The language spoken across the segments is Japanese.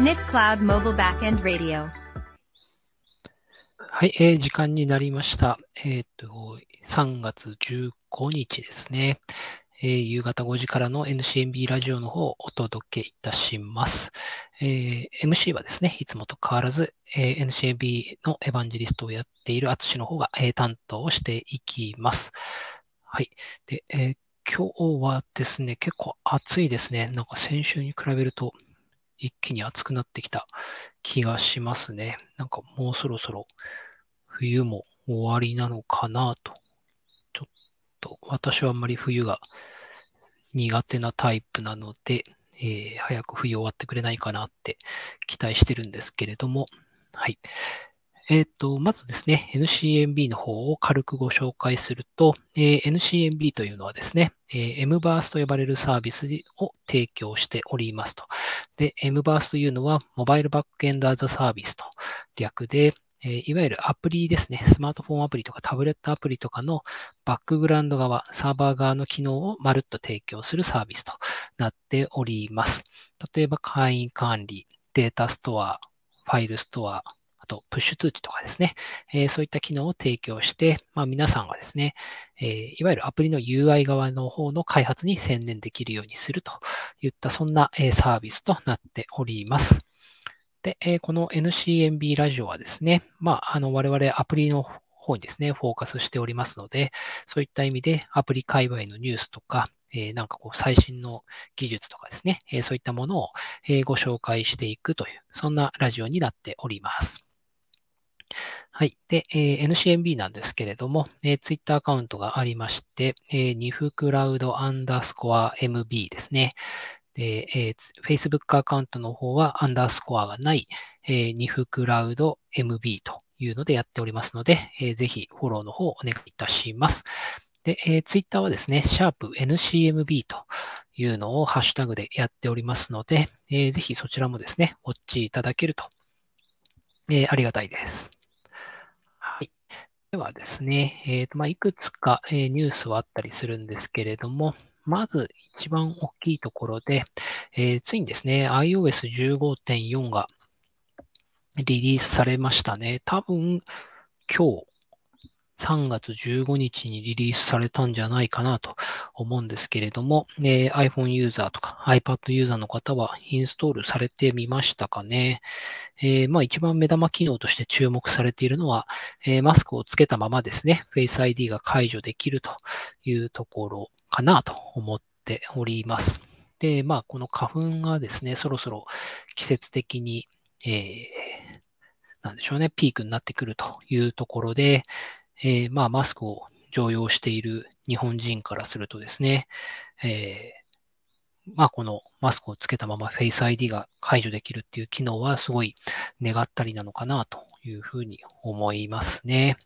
NetCloud Mobile Backend Radio はい、えー、時間になりました。えっ、と、3月15日ですね、えー、夕方5時からの NCNB ラジオの方をお届けいたします。えー、MC はですね、いつもと変わらず、えー、NCNB のエヴァンジェリストをやっている淳の方が、えー、担当をしていきます。はい。で、えー、今日はですね、結構暑いですね。なんか先週に比べると一気に暑くなってきた気がしますね。なんかもうそろそろ冬も終わりなのかなと。ちょっと私はあんまり冬が苦手なタイプなので、えー、早く冬終わってくれないかなって期待してるんですけれども、はい。えっ、ー、と、まずですね、NCNB の方を軽くご紹介すると、えー、NCNB というのはですね、えー、MBURS と呼ばれるサービスを提供しておりますと。で、 mBaaS というのは、 mobile backend as a service と略で、え、いわゆるアプリですね、スマートフォンアプリとかタブレットアプリとかのバックグラウンド側、サーバー側の機能をまるっと提供するサービスとなっております。例えば会員管理、データストア、ファイルストア、と、プッシュ通知とかですね、えー、そういった機能を提供して、まあ、皆さんがですね、えー、いわゆるアプリの UI 側の方の開発に専念できるようにするといった、そんな、え、サービスとなっております。で、えこの NCNB ラジオはですね、まあ、あの、我々アプリの方にですね、フォーカスしておりますので、そういった意味でアプリ界隈のニュースとか、えー、なんかこう最新の技術とかですね、えー、そういったものを、えー、ご紹介していくという、そんなラジオになっております。はい。で、えー、NCNB なんですけれども、えー、Twitter アカウントがありまして、えー、ニフクラウドアンダースコア MB ですね。で、えー、Facebook アカウントの方はアンダースコアがない、えー、ニフクラウド MB というのでやっておりますので、えー、ぜひフォローの方お願いいたします。で、えー、Twitter はですね、シャープ NCMB というのをハッシュタグでやっておりますので、えー、ぜひそちらもですね、ウォッチいただけると、えー、ありがたいです。ではですね、えーとまあ、いくつか、えー、ニュースはあったりするんですけれども、まず一番大きいところで、えー、ついにですね、iOS15.4 がリリースされましたね。多分、今日、3月15日にリリースされたんじゃないかなと思うんですけれども、えー、iPhone ユーザーとか iPad ユーザーの方はインストールされてみましたかね？えー、まあ一番目玉機能として注目されているのは、えー、マスクをつけたままですね、Face ID が解除できるというところかなと思っております。で、まあこの花粉がですね、そろそろ季節的に、えー、なんでしょうね、ピークになってくるというところで、えー、まあ、マスクを常用している日本人からするとですね、えー、まあ、このマスクをつけたまま Face ID が解除できるっていう機能はすごい願ったりなのかなというふうに思いますね。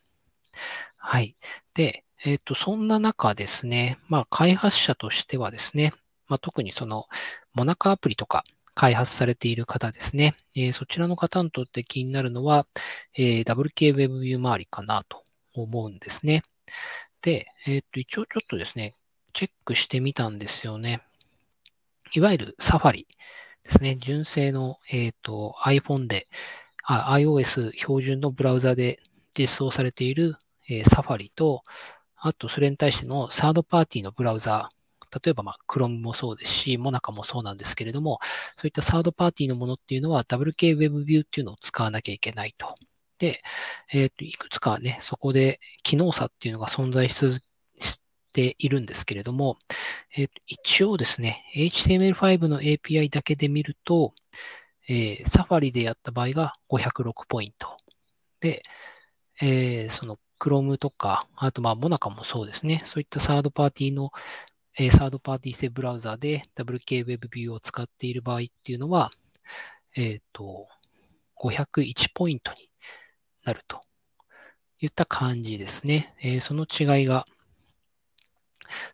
はい。で、えっ、ー、と、そんな中ですね、まあ、開発者としてはですね、まあ、特にその、モナカアプリとか開発されている方ですね、えー、そちらの方にとって気になるのは、えー、WKWebView 周りかなと思うんですね。で、えっ、と、一応ちょっとですね、チェックしてみたんですよね。いわゆるサファリですね。純正の、えっ、と iPhone で、iOS 標準のブラウザで実装されている、えー、サファリと、あとそれに対してのサードパーティーのブラウザ例えば、まあ、Chrome もそうですし、モナカもそうなんですけれども、そういったサードパーティーのものっていうのは WKWebView っていうのを使わなきゃいけないと。で、えっ、ー、と、いくつかね、そこで機能差っていうのが存在し続ているんですけれども、えー、一応ですね、HTML5 の API だけで見ると、えー、Safari でやった場合が506ポイント。で、えー、その Chrome とか、あとまあ Monaca もそうですね、そういったサードパーティーの、えー、サードパーティー製ブラウザで WKWebView を使っている場合っていうのは、えっ、ー、と、501ポイントになるといった感じですね。えー、その違いが、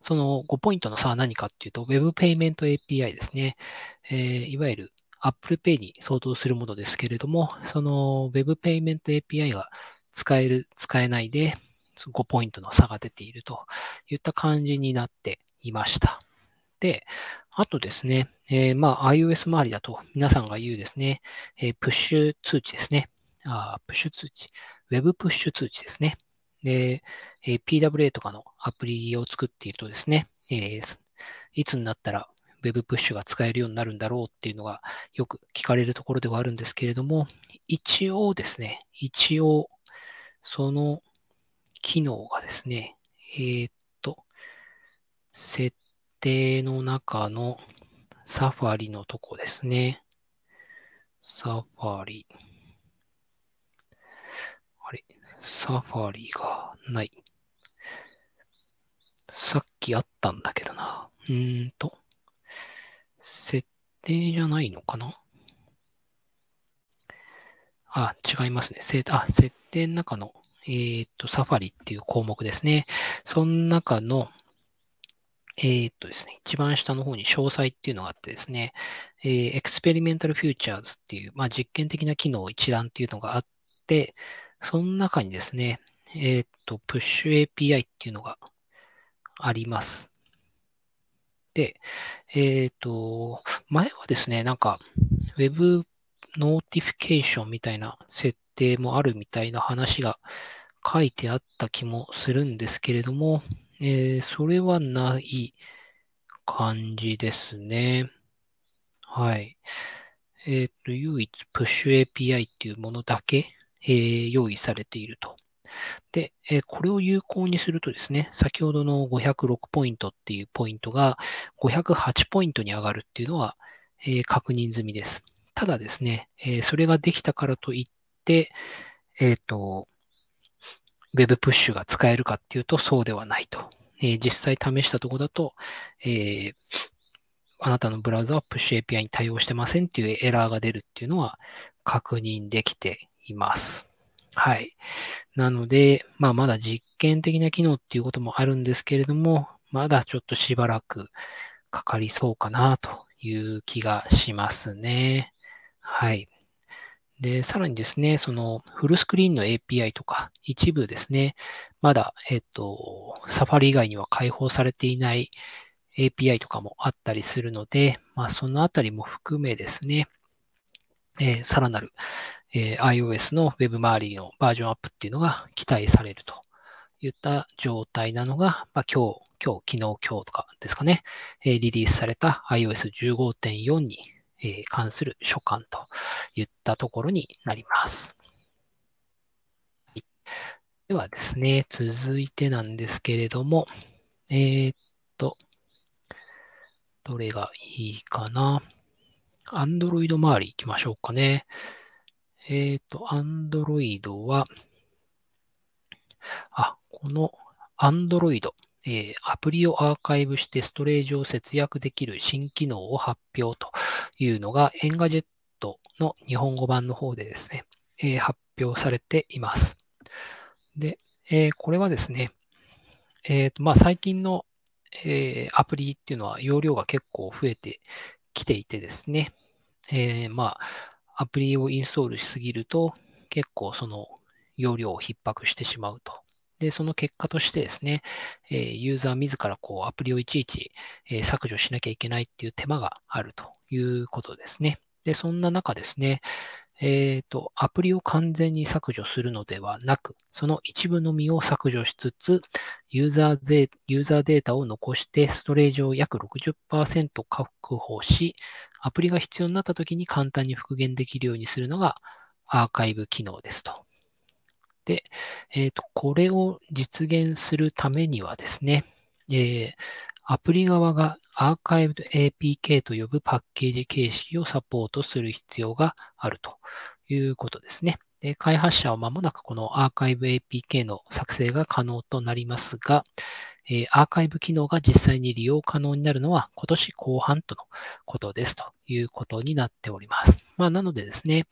その5ポイントの差は何かっていうと、Web Payment API ですね。えー、いわゆる Apple Pay に相当するものですけれども、その Web Payment API が使える、使えないで、5ポイントの差が出ているといった感じになっていました。で、あとですね、えー、まあ iOS 周りだと皆さんが言うですね、えー、プッシュ通知ですね。あプッシュ通知。Web プッシュ通知ですね。で、え、PWA とかのアプリを作っているとですね、え、いつになったら Web プッシュが使えるようになるんだろうっていうのがよく聞かれるところではあるんですけれども、一応ですね、一応、その機能がですね、えー、っと、設定の中のサファリのとこですね。サファリ。サファリがない。さっきあったんだけどな。うーんと。設定じゃないのかな？あ、違いますね。せ、あ、設定の中の、えっ、と、サファリっていう項目ですね。その中の、えー、っとですね、一番下の方に詳細っていうのがあってですね、えー、 Experimental Features っていう、まあ、実験的な機能一覧っていうのがあって、その中にですね、えー、っと、 Push API っていうのがあります。で、えっと、前はですね、なんか、Web ノーティフィケーションみたいな設定もあるみたいな話が書いてあった気もするんですけれども、えー、それはない感じですね。はい。えっ、ー、と、唯一 Push API っていうものだけ、えー、用意されていると。で、えー、これを有効にするとですね、先ほどの5.6ポイントっていうポイントが508ポイントに上がるっていうのは、え確認済みです。ただですね、えそれができたからといって、えっ、と、Web プッシュが使えるかっていうとそうではないと。えー、実際試したところだと、えー、あなたのブラウザはプッシュ API に対応してませんっていうエラーが出るっていうのは確認できています。はい。なので、まあ、まだ実験的な機能っていうこともあるんですけれども、まだちょっとしばらくかかりそうかなという気がしますね。はい。で、さらにですね、そのフルスクリーンの API とか一部ですね、まだ、えっと、サファリ以外には開放されていない API とかもあったりするので、まあ、そのあたりも含めですね、えー、さらなる、えー、iOS の Web 周りのバージョンアップっていうのが期待されるといった状態なのが、まあ、今日、今日、昨日、今日とかですかね、えー、リリースされた iOS15.4 にえ関する書簡といったところになります。はい、ではですね、続いてなんですけれども、えー、っと、どれがいいかな。Android 周り行きましょうかね。えっ、と、Android は、あ、この Android えー、アプリをアーカイブしてストレージを節約できる新機能を発表というのがエンガジェットの日本語版の方でですね、えー、発表されています。で、えー、これはですね、えーとまあ、最近の、えアプリっていうのは容量が結構増えてきていてですね、えまあ、アプリをインストールしすぎると結構その容量を逼迫してしまうとで、その結果としてですね、えユーザー自らこうアプリをいちいち、え削除しなきゃいけないっていう手間があるということですね。で、そんな中ですね、えっ、ー、と、アプリを完全に削除するのではなく、その一部のみを削除しつつ、ユーザーデーザーデータを残してストレージを約60%確保し、アプリが必要になった時に簡単に復元できるようにするのがアーカイブ機能ですと。で、えっ、ー、と、これを実現するためにはですね、えー、アプリ側がアーカイブ APK と呼ぶパッケージ形式をサポートする必要があるということですね。で開発者は間もなくこのアーカイブ APK の作成が可能となりますが、え、アーカイブ機能が実際に利用可能になるのは今年後半とのことですということになっております。まあ、なのでですね、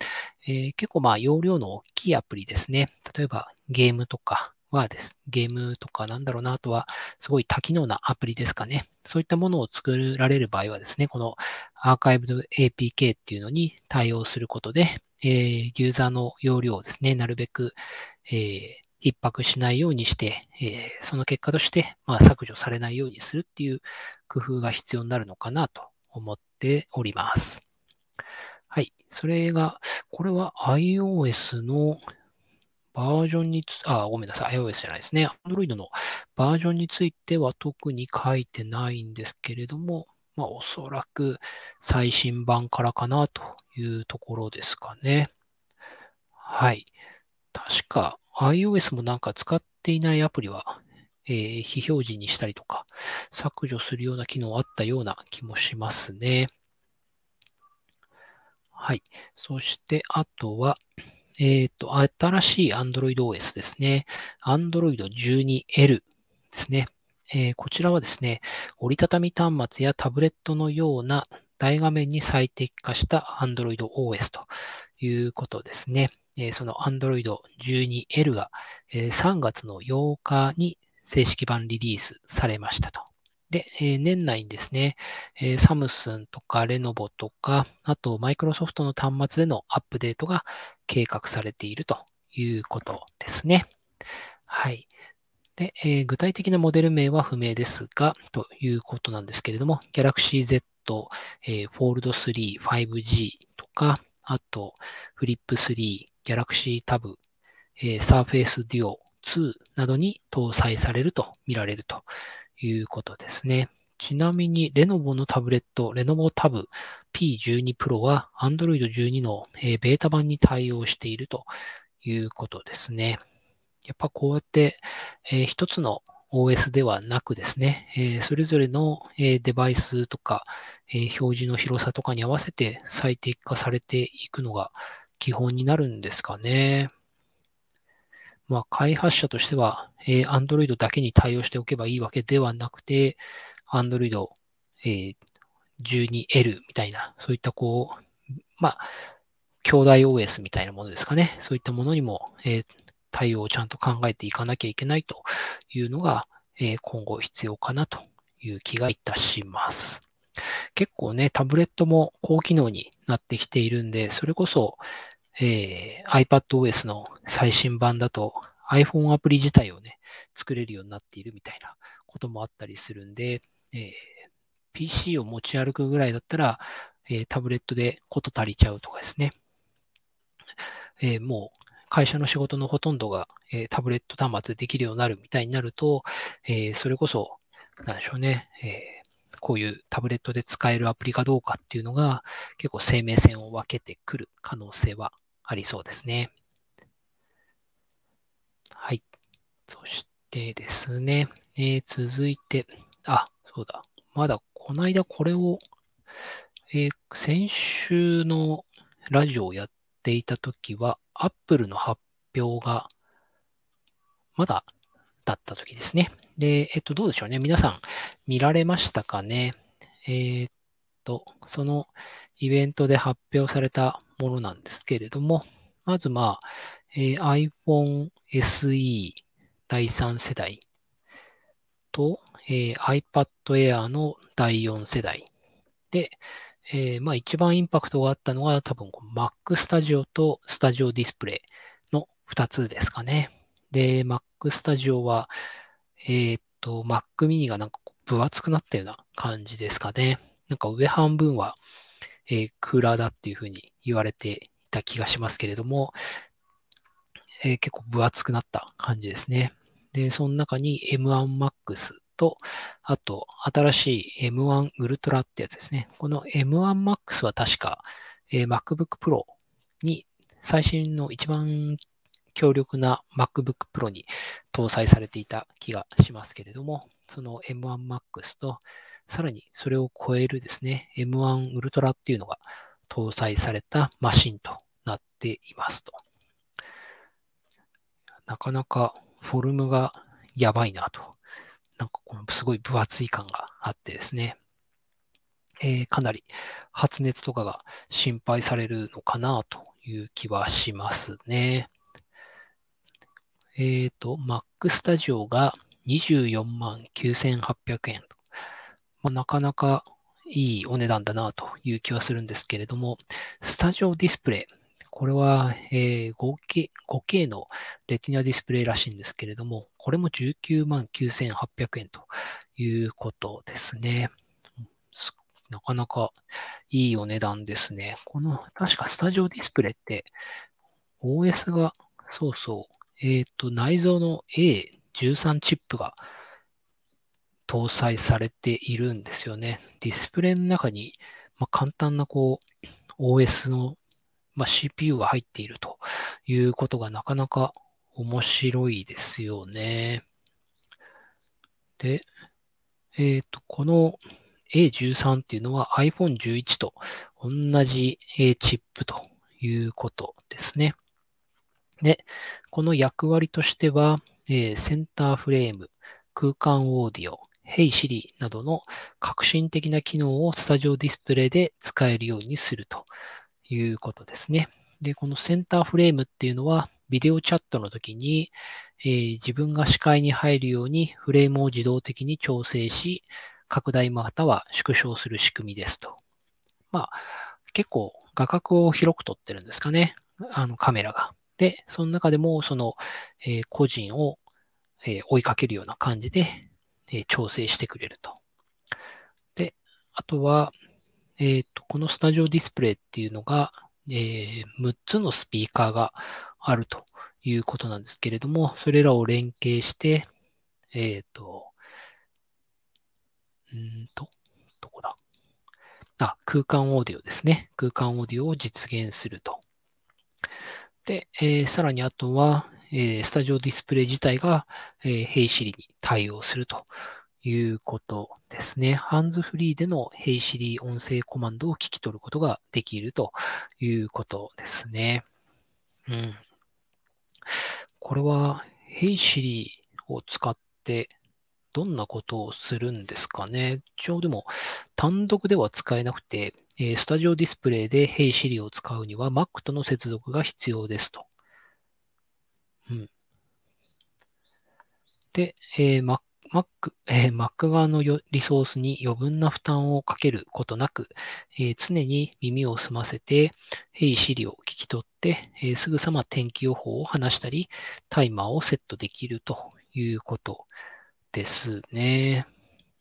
えー、結構まあ容量の大きいアプリですね。例えばゲームとかはです。ゲームとかなんだろうな、あとはすごい多機能なアプリですかね。そういったものを作られる場合はですね、このアーカイブ APK っていうのに対応することで、えー、ユーザーの容量をですね、なるべく、えー、逼迫しないようにして、えー、その結果として、まあ、削除されないようにするっていう工夫が必要になるのかなと思っております。はい。それが、これは iOS のバージョンにつ、あ、ごめんなさい。iOS じゃないですね。Android のバージョンについては特に書いてないんですけれども、まあ、おそらく最新版からかなというところですかね。はい。確か iOS もなんか使っていないアプリは、えー、非表示にしたりとか削除するような機能あったような気もしますね。はい。そして、あとは、えっ、ー、と、新しい Android OS ですね。Android 12L ですね。えー、こちらはですね、折りたたみ端末やタブレットのような大画面に最適化した Android OS ということですね。えー、その Android 12L が、えー、3月の8日に正式版リリースされましたと。で、えー、年内にですね、えー、サムスンとかレノボとか、あとマイクロソフトの端末でのアップデートが計画されているということですね。はい。で、えー、具体的なモデル名は不明ですが、ということなんですけれども、Galaxy Z、えー、Fold 3、5G とか、あと、Flip 3、Galaxy Tab、えー、Surface Duo 2などに搭載されると見られるということですね。ちなみに、レノボのタブレット、レノボタブ P12 Pro は Android 12の、ベータ版に対応しているということですね。やっぱこうやって、えー、一つの OS ではなくですね、えー、それぞれの、えー、デバイスとか、えー、表示の広さとかに合わせて最適化されていくのが基本になるんですかね。まあ、開発者としては、えー、Android だけに対応しておけばいいわけではなくて、Android、えー、12L みたいな、そういったこう、まあ、兄弟 OS みたいなものですかね。そういったものにも、えー、対応をちゃんと考えていかなきゃいけないというのが、えー、今後必要かなという気がいたします。結構ね、タブレットも高機能になってきているんで、それこそ、えー、iPadOS の最新版だと iPhone アプリ自体をね、作れるようになっているみたいなこともあったりするんで、えー、PC を持ち歩くぐらいだったら、えー、タブレットでこと足りちゃうとかですね。えー、もう会社の仕事のほとんどが、えタブレット端末でできるようになるみたいになると、えそれこそ、なんでしょうね、えこういうタブレットで使えるアプリかどうかっていうのが結構生命線を分けてくる可能性はありそうですね。はい。そしてですね、えー、続いて、あ、そうだ。まだこの間これを、えー、先週のラジオをやっていたときは、Apple の発表がまだだったときですね。で、えっと、どうでしょうね。皆さん見られましたかね？えー、っと、そのイベントで発表されたものなんですけれども、まずまあ、えー、iPhone SE 第3世代と、えー、iPad Air の第4世代で、えー、まあ一番インパクトがあったのが多分 Mac Studio と Studio Display の2つですかね。で、Mac Studio は、えー、っと、Mac mini がなんか分厚くなったような感じですかね。なんか上半分はえー、クーラーだっていうふうに言われていた気がしますけれども、えー、結構分厚くなった感じですね。で、その中に M1Max と、あと、新しい M1 Ultra ってやつですね。この M1Max は確か、えー、MacBook Pro に最新の一番強力な MacBook Pro に搭載されていた気がしますけれども、その M1Max と、さらにそれを超えるですね、M1 ウルトラっていうのが搭載されたマシンとなっていますと。なかなかフォルムがやばいなと。なんかこのすごい分厚い感があってですね。えー、かなり発熱とかが心配されるのかなという気はしますね。えっ、ー、と、Mac Studio が24万9800円とまあ、なかなかいいお値段だなという気はするんですけれども、スタジオディスプレイ。これは、えー、5K, 5K のレティナディスプレイらしいんですけれども、これも19万9800円ということですね。なかなかいいお値段ですね。この、確かスタジオディスプレイって、OS が、そうそう、えっ、ー、と、内蔵の A13 チップが搭載されているんですよね。ディスプレイの中に、まあ、簡単なこう、OS の、まあ、CPU が入っているということがなかなか面白いですよね。で、えっ、ー、と、この A13 っていうのは iPhone11 と同じチップということですね。で、この役割としては、えー、センターフレーム、空間オーディオ、Hey Siri などの革新的な機能をスタジオディスプレイで使えるようにするということですね。で、このセンターフレームっていうのは、ビデオチャットの時に、えー、自分が視界に入るようにフレームを自動的に調整し、拡大または縮小する仕組みですと。まあ、結構画角を広く撮ってるんですかね。あのカメラが。で、その中でも、その、えー、個人を、えー、追いかけるような感じで、えー、調整してくれると。で、あとは、えっ、と、このスタジオディスプレイっていうのが、え6つのスピーカーがあるということなんですけれども、それらを連携して、えっ、と、うんと、どこだ？あ、空間オーディオですね。空間オーディオを実現すると。で、えー、さらにあとは、えー、スタジオディスプレイ自体が、えー、ヘイシリに対応するということですね。ハンズフリーでのヘイシリ音声コマンドを聞き取ることができるということですね。うん。これは、ヘイシリを使ってどんなことをするんですかね？一応でも単独では使えなくて、スタジオディスプレイで Hey Siri を使うには Mac との接続が必要ですと。うん。で、えー、Mac Mac, えー、Mac 側のリソースに余分な負担をかけることなく、えー、常に耳を澄ませて、Hey Siri を聞き取って、えー、すぐさま天気予報を話したり、タイマーをセットできるということですね。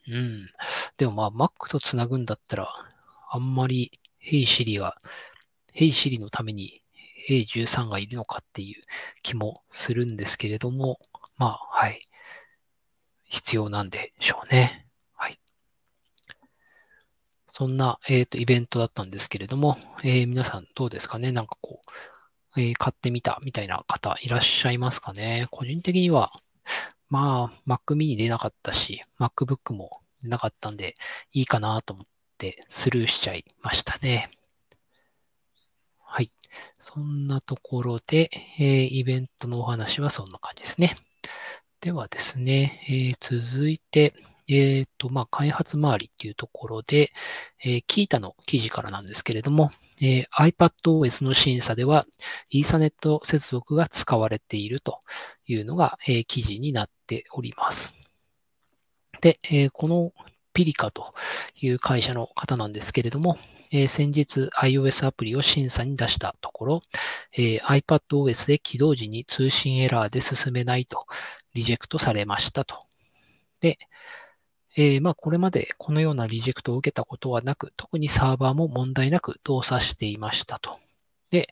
うん。でもまあ Mac とつなぐんだったら、あんまり Hey Siri が、Hey Siri のために A13 がいるのかっていう気もするんですけれども、まあ、はい。必要なんでしょうね。はい。そんな、えっ、ー、と、イベントだったんですけれども、えー、皆さんどうですかね？なんかこう、えー、買ってみたみたいな方いらっしゃいますかね？個人的には、まあ、Mac mini 出なかったし、MacBook も出なかったんで、いいかなと思ってスルーしちゃいましたね。はい。そんなところで、えー、イベントのお話はそんな感じですね。ではですね、えー、続いて、えっ、ー、と、まあ、開発周りっていうところで、えー、キータの記事からなんですけれども、えー、iPadOS の審査では、イーサネット接続が使われているというのが、えー、記事になっております。で、えー、このピリカという会社の方なんですけれども、えー、先日 iOS アプリを審査に出したところ、えー、iPadOS で起動時に通信エラーで進めないとリジェクトされましたと。で、えー、まあ、これまでこのようなリジェクトを受けたことはなく、特にサーバーも問題なく動作していましたと。で、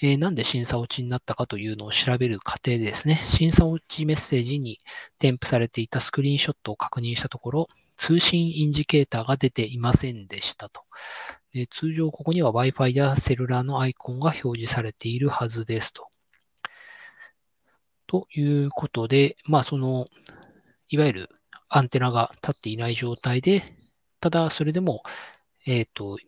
えー、なんで審査落ちになったかというのを調べる過程でですね、審査落ちメッセージに添付されていたスクリーンショットを確認したところ、通信インジケーターが出ていませんでしたと。で通常ここには Wi-Fi やセルラーのアイコンが表示されているはずですと。ということで、まあ、その、いわゆるアンテナが立っていない状態で、ただそれでも、えっ、ー、と、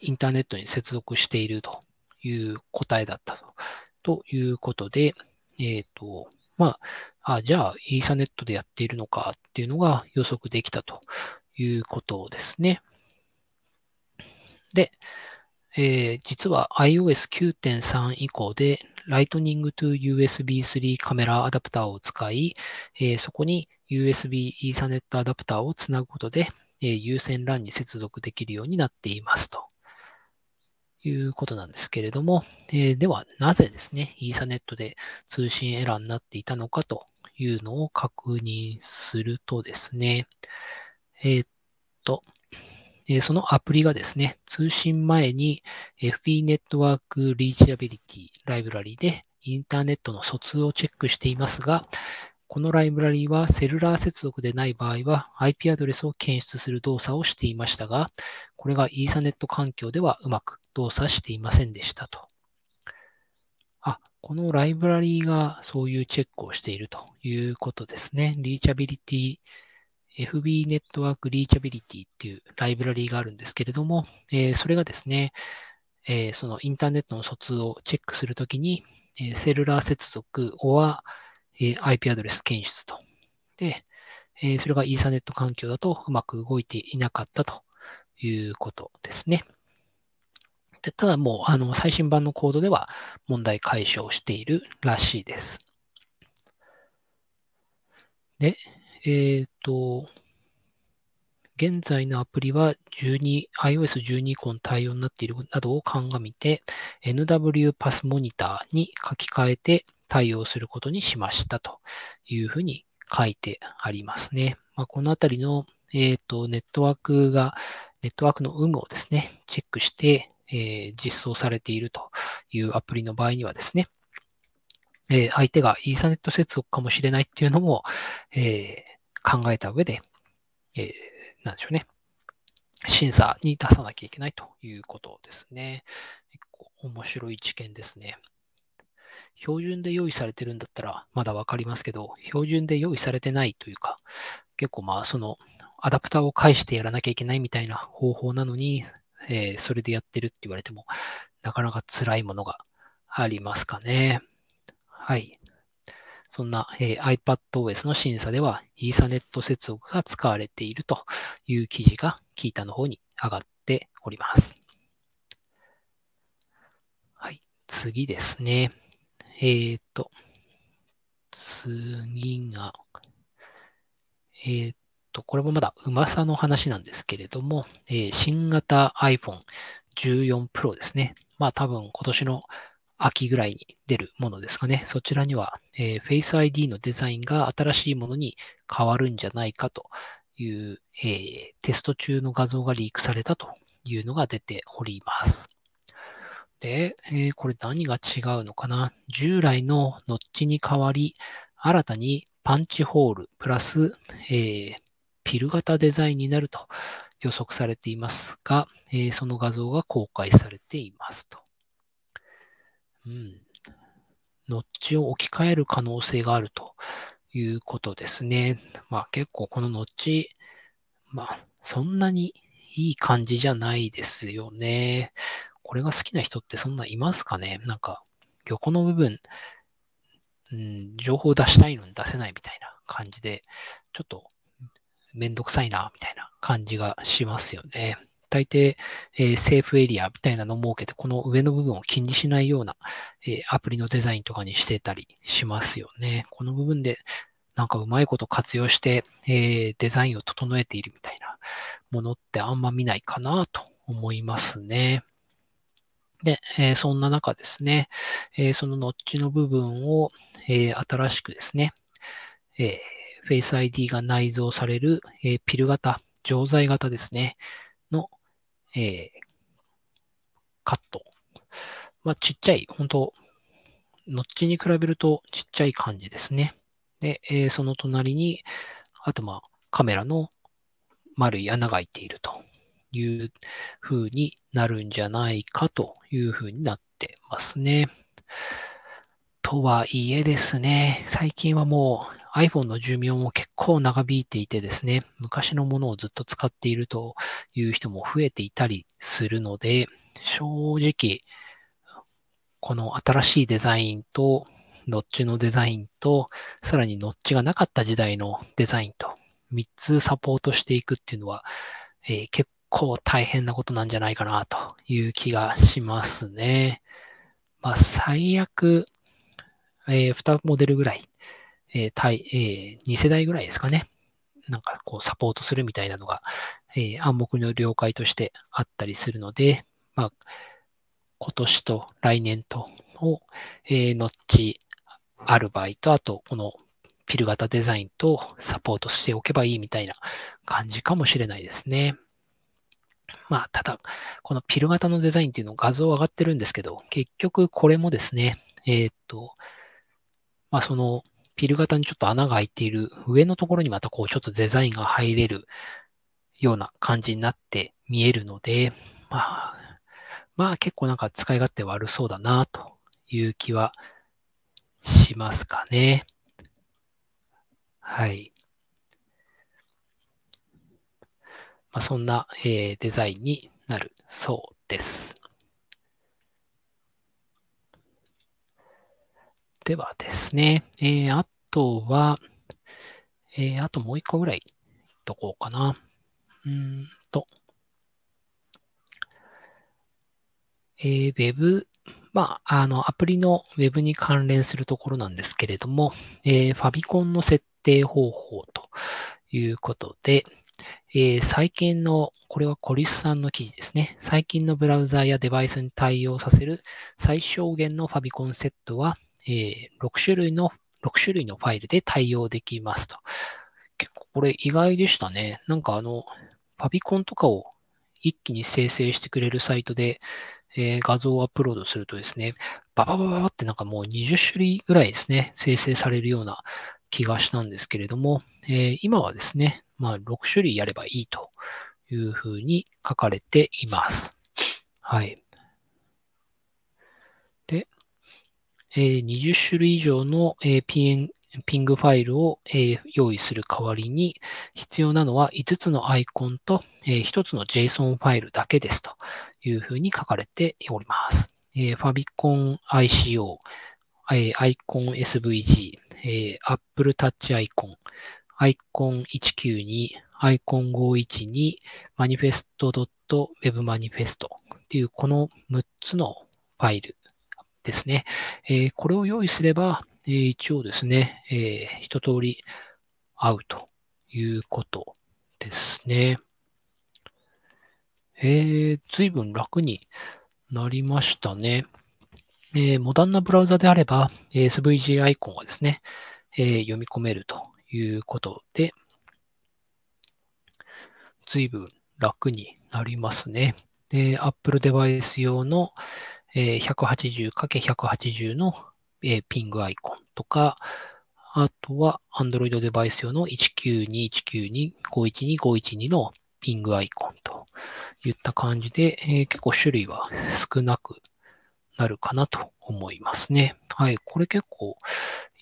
インターネットに接続しているという答えだったと。ということで、えっ、ー、と、まあ、あ、じゃあ、イーサネットでやっているのかっていうのが予測できたということですね。で、えー、実は iOS 9.3以降で Lightning to USB 3カメラアダプターを使い、え、そこに USB Ethernet アダプターをつなぐことで、えー、有線 LAN に接続できるようになっていますと。いうことなんですけれども、え、ではなぜですね、Ethernet で通信エラーになっていたのかというのを確認するとですね、えー、っと、えそのアプリがですね、通信前に FB ネットワークリーチャビリティライブラリでインターネットの疎通をチェックしていますが、このライブラリはセルラー接続でない場合は IP アドレスを検出する動作をしていましたが、これがイーサネット環境ではうまく動作していませんでしたと。あ、このライブラリがそういうチェックをしているということですね。リーチャビリティ FB ネットワークリーチャビリティっていうライブラリーがあるんですけれども、えー、それがですね、えー、そのインターネットの疎通をチェックするときに、えー、セルラー接続 or、え IP アドレス検出と。で、えそれがイーサネット環境だとうまく動いていなかったということですね。でただもうあの最新版のコードでは問題解消しているらしいです。で、えっ、ー、と、現在のアプリは12 iOS12 以降の対応になっているなどを鑑みて NW パスモニターに書き換えて対応することにしましたというふうに書いてありますね。まあ、このあたりの、えーと、ネットワークが、ネットワークの有無をですね、チェックして、えー、実装されているというアプリの場合にはですね、えー、相手がイーサネット接続かもしれないっていうのも、えー、考えた上で、えー、なんでしょうね。審査に出さなきゃいけないということですね。結構面白い知見ですね。標準で用意されてるんだったらまだわかりますけど、標準で用意されてないというか、結構まあそのアダプターを返してやらなきゃいけないみたいな方法なのに、えー、それでやってるって言われても、なかなか辛いものがありますかね。はい。そんな、えー、iPadOS の審査では、イーサネット接続が使われているという記事がキータの方に上がっております。はい。次ですね。えっ、と、次が、えっ、と、これもまだ噂の話なんですけれども、えー、新型 iPhone 14 Pro ですね。まあ多分今年の秋ぐらいに出るものですかね。そちらには、えー、Face ID のデザインが新しいものに変わるんじゃないかという、えー、テスト中の画像がリークされたというのが出ております。で、えー、これ何が違うのかな従来のノッチに代わり、新たにパンチホールプラス、えー、ピル型デザインになると予測されていますが、えー、その画像が公開されていますと。うん。ノッチを置き換える可能性があるということですね。まあ結構このノッチ、まあそんなにいい感じじゃないですよね。これが好きな人ってそんないますかね？なんか横の部分、うん、情報を出したいのに出せないみたいな感じで、ちょっとめんどくさいなみたいな感じがしますよね。大抵、えー、セーフエリアみたいなのを設けて、この上の部分を気にしないような、えー、アプリのデザインとかにしてたりしますよね。この部分でなんかうまいこと活用して、えー、デザインを整えているみたいなものってあんま見ないかなと思いますね。で、えー、そんな中ですね、えー、そのノッチの部分を、えー、新しくですね、え Face ID が内蔵される、えピル型、錠剤型ですね、の、えカット。まあ、ちっちゃい、本当ノッチに比べるとちっちゃい感じですね。で、えその隣に、あとまあ、カメラの丸い穴が開いていると。いう風になるんじゃないかという風になってますね。とはいえですね、最近はもう iPhone の寿命も結構長引いていてですね、昔のものをずっと使っているという人も増えていたりするので、正直、この新しいデザインと、ノッチのデザインと、さらにノッチがなかった時代のデザインと、3つサポートしていくっていうのは、えー、結構大変なことなんじゃないかなという気がしますね。まあ、最悪、えー、2モデルぐらい、えー対えー、2世代ぐらいですかね。なんかこうサポートするみたいなのが、えー、暗黙の了解としてあったりするので、まあ、今年と来年とを、えー、ノッチある場合と、あとこのピル型デザインとサポートしておけばいいみたいな感じかもしれないですね。まあ、ただ、このピル型のデザインっていうの画像上がってるんですけど、結局これもですね、えー、っと、まあ、そのピル型にちょっと穴が開いている上のところにまたこうちょっとデザインが入れるような感じになって見えるので、まあ、まあ結構なんか使い勝手悪そうだなという気はしますかね。はい。まあ、そんな、えー、デザインになるそうです。ではですね、えー、あとは、えー、あともう一個ぐらいとこうかな。うんと、えー、Web、まあ、あの、アプリの Web に関連するところなんですけれども、えー、ファビコンの設定方法ということで、えー、最近の、これはコリスさんの記事ですね。最近のブラウザやデバイスに対応させる最小限のファビコンセットは、えー、6種類の、6種類のファイルで対応できますと。結構これ意外でしたね。なんかあの、ファビコンとかを一気に生成してくれるサイトで、えー、画像をアップロードするとですね、バババババってなんかもう20種類ぐらいですね、生成されるような気がしたんですけれども、えー、今はですね、まあ6種類やればいいというふうに書かれています。はい。で、えー、20種類以上の、えー、PN ピングファイルを、えー、用意する代わりに必要なのは5つのアイコンと、えー、1つの JSON ファイルだけですというふうに書かれております。えー、ファビコン ICO、えー、アイコン SVG、えー、Apple Touch アイコン、アイコン192、アイコン512、マニフェスト .webmanifest っていうこの6つのファイルですね。え、これを用意すれば、え、一応ですね、え、一通り合うということですね。えー、随分楽になりましたね。えー、モダンなブラウザであれば、SVG アイコンがですね、えー、読み込めるということで、随分楽になりますね。で、Apple デバイス用の、えー、180×180 のえー、ピングアイコンとか、あとは Android デバイス用の192.192.512.512のピングアイコンといった感じで、えー、結構種類は少なくなるかなと思いますね。はい。これ結構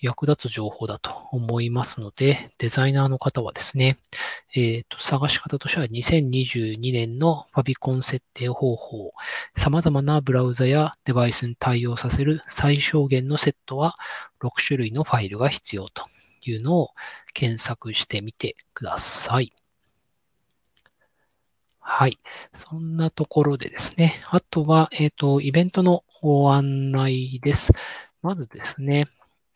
役立つ情報だと思いますので、デザイナーの方はですね、えっ、ー、と、探し方としては2022年のファビコン設定方法、様々なブラウザやデバイスに対応させる最小限のセットは6種類のファイルが必要というのを検索してみてください。はい。そんなところでですね。あとは、えっ、ー、と、イベントのご案内です。まずですね、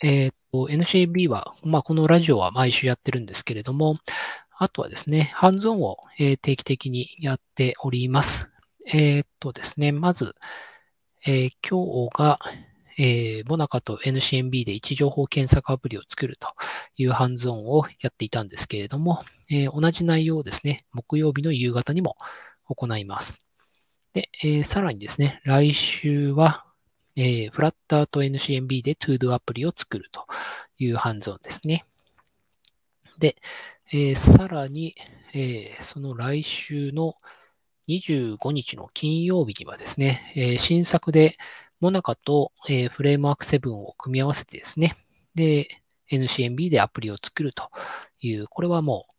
えっ、ー、と、NCB は、まあ、このラジオは毎週やってるんですけれども、あとはですね、ハンズオンを、え定期的にやっております。えっ、とですね、まず、え今日が、えー、モナカと NCNB で位置情報検索アプリを作るというハンズオンをやっていたんですけれども、えー、同じ内容をですね、木曜日の夕方にも行います。で、えー、さらにですね、来週は、えー、フラッターと NCNB で ToDo アプリを作るというハンズオンですね。で、えー、さらに、えー、その来週の25日の金曜日にはですね、えー、新作でモナカと、えー、フレームワーク7を組み合わせてですね、で、NCNB でアプリを作るという、これはもう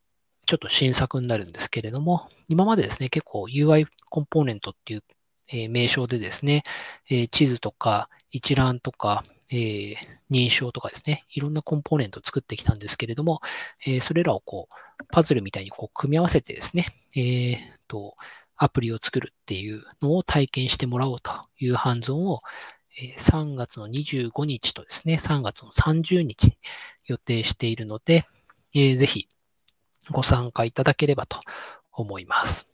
ちょっと新作になるんですけれども、今までですね、結構 UI コンポーネントっていう、え、名称でですね、え、地図とか一覧とか、え、認証とかですね、いろんなコンポーネントを作ってきたんですけれども、えそれらをこう、パズルみたいにこう組み合わせてですね、えと、アプリを作るっていうのを体験してもらおうというハンズオンを3月の25日とですね、3月の30日に予定しているので、えぜひご参加いただければと思います。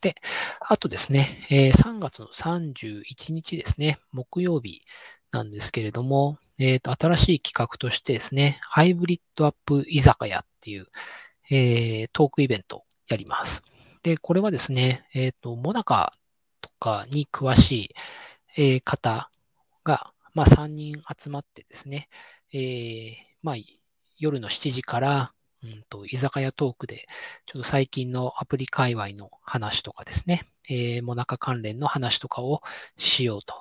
で、あとですね、え3月の31日ですね、木曜日なんですけれども、えっ、ー、と、新しい企画としてですね、ハイブリッドアップ居酒屋っていう、えー、トークイベントをやります。で、これはですね、えっ、ー、と、モナカとかに詳しい、えー、方が、まあ、3人集まってですね、えー、まあ、夜の7時から、うんと、居酒屋トークで、ちょっと最近のアプリ界隈の話とかですね、えー、モナカ関連の話とかをしようと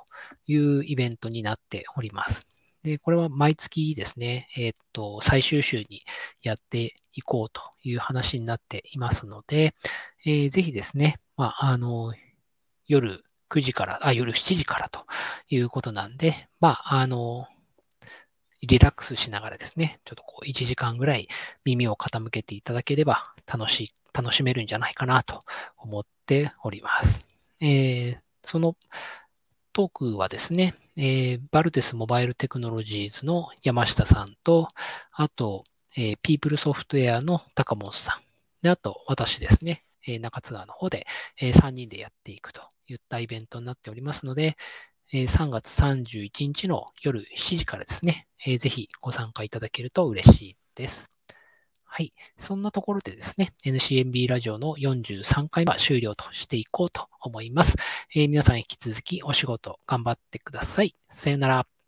いうイベントになっております。で、これは毎月ですね、えー、っと、最終週にやっていこうという話になっていますので、えー、ぜひですね、まあ、あの、夜9時から、あ、夜7時からということなんで、まあ、あの、リラックスしながらですね、ちょっとこう1時間ぐらい耳を傾けていただければ楽し、楽しめるんじゃないかなと思っております。えー、そのトークはですね、えー、バルテスモバイルテクノロジーズの山下さんと、あと、えー、ピープルソフトウェアの高本さん、で、あと私ですね、えー、中津川の方で、えー、3人でやっていくといったイベントになっておりますので、え、3月31日の夜7時からですね、え、ぜひご参加いただけると嬉しいです。はい。そんなところでですね、NCNB ラジオの43回は終了としていこうと思います。えー、皆さん引き続きお仕事頑張ってください。さよなら。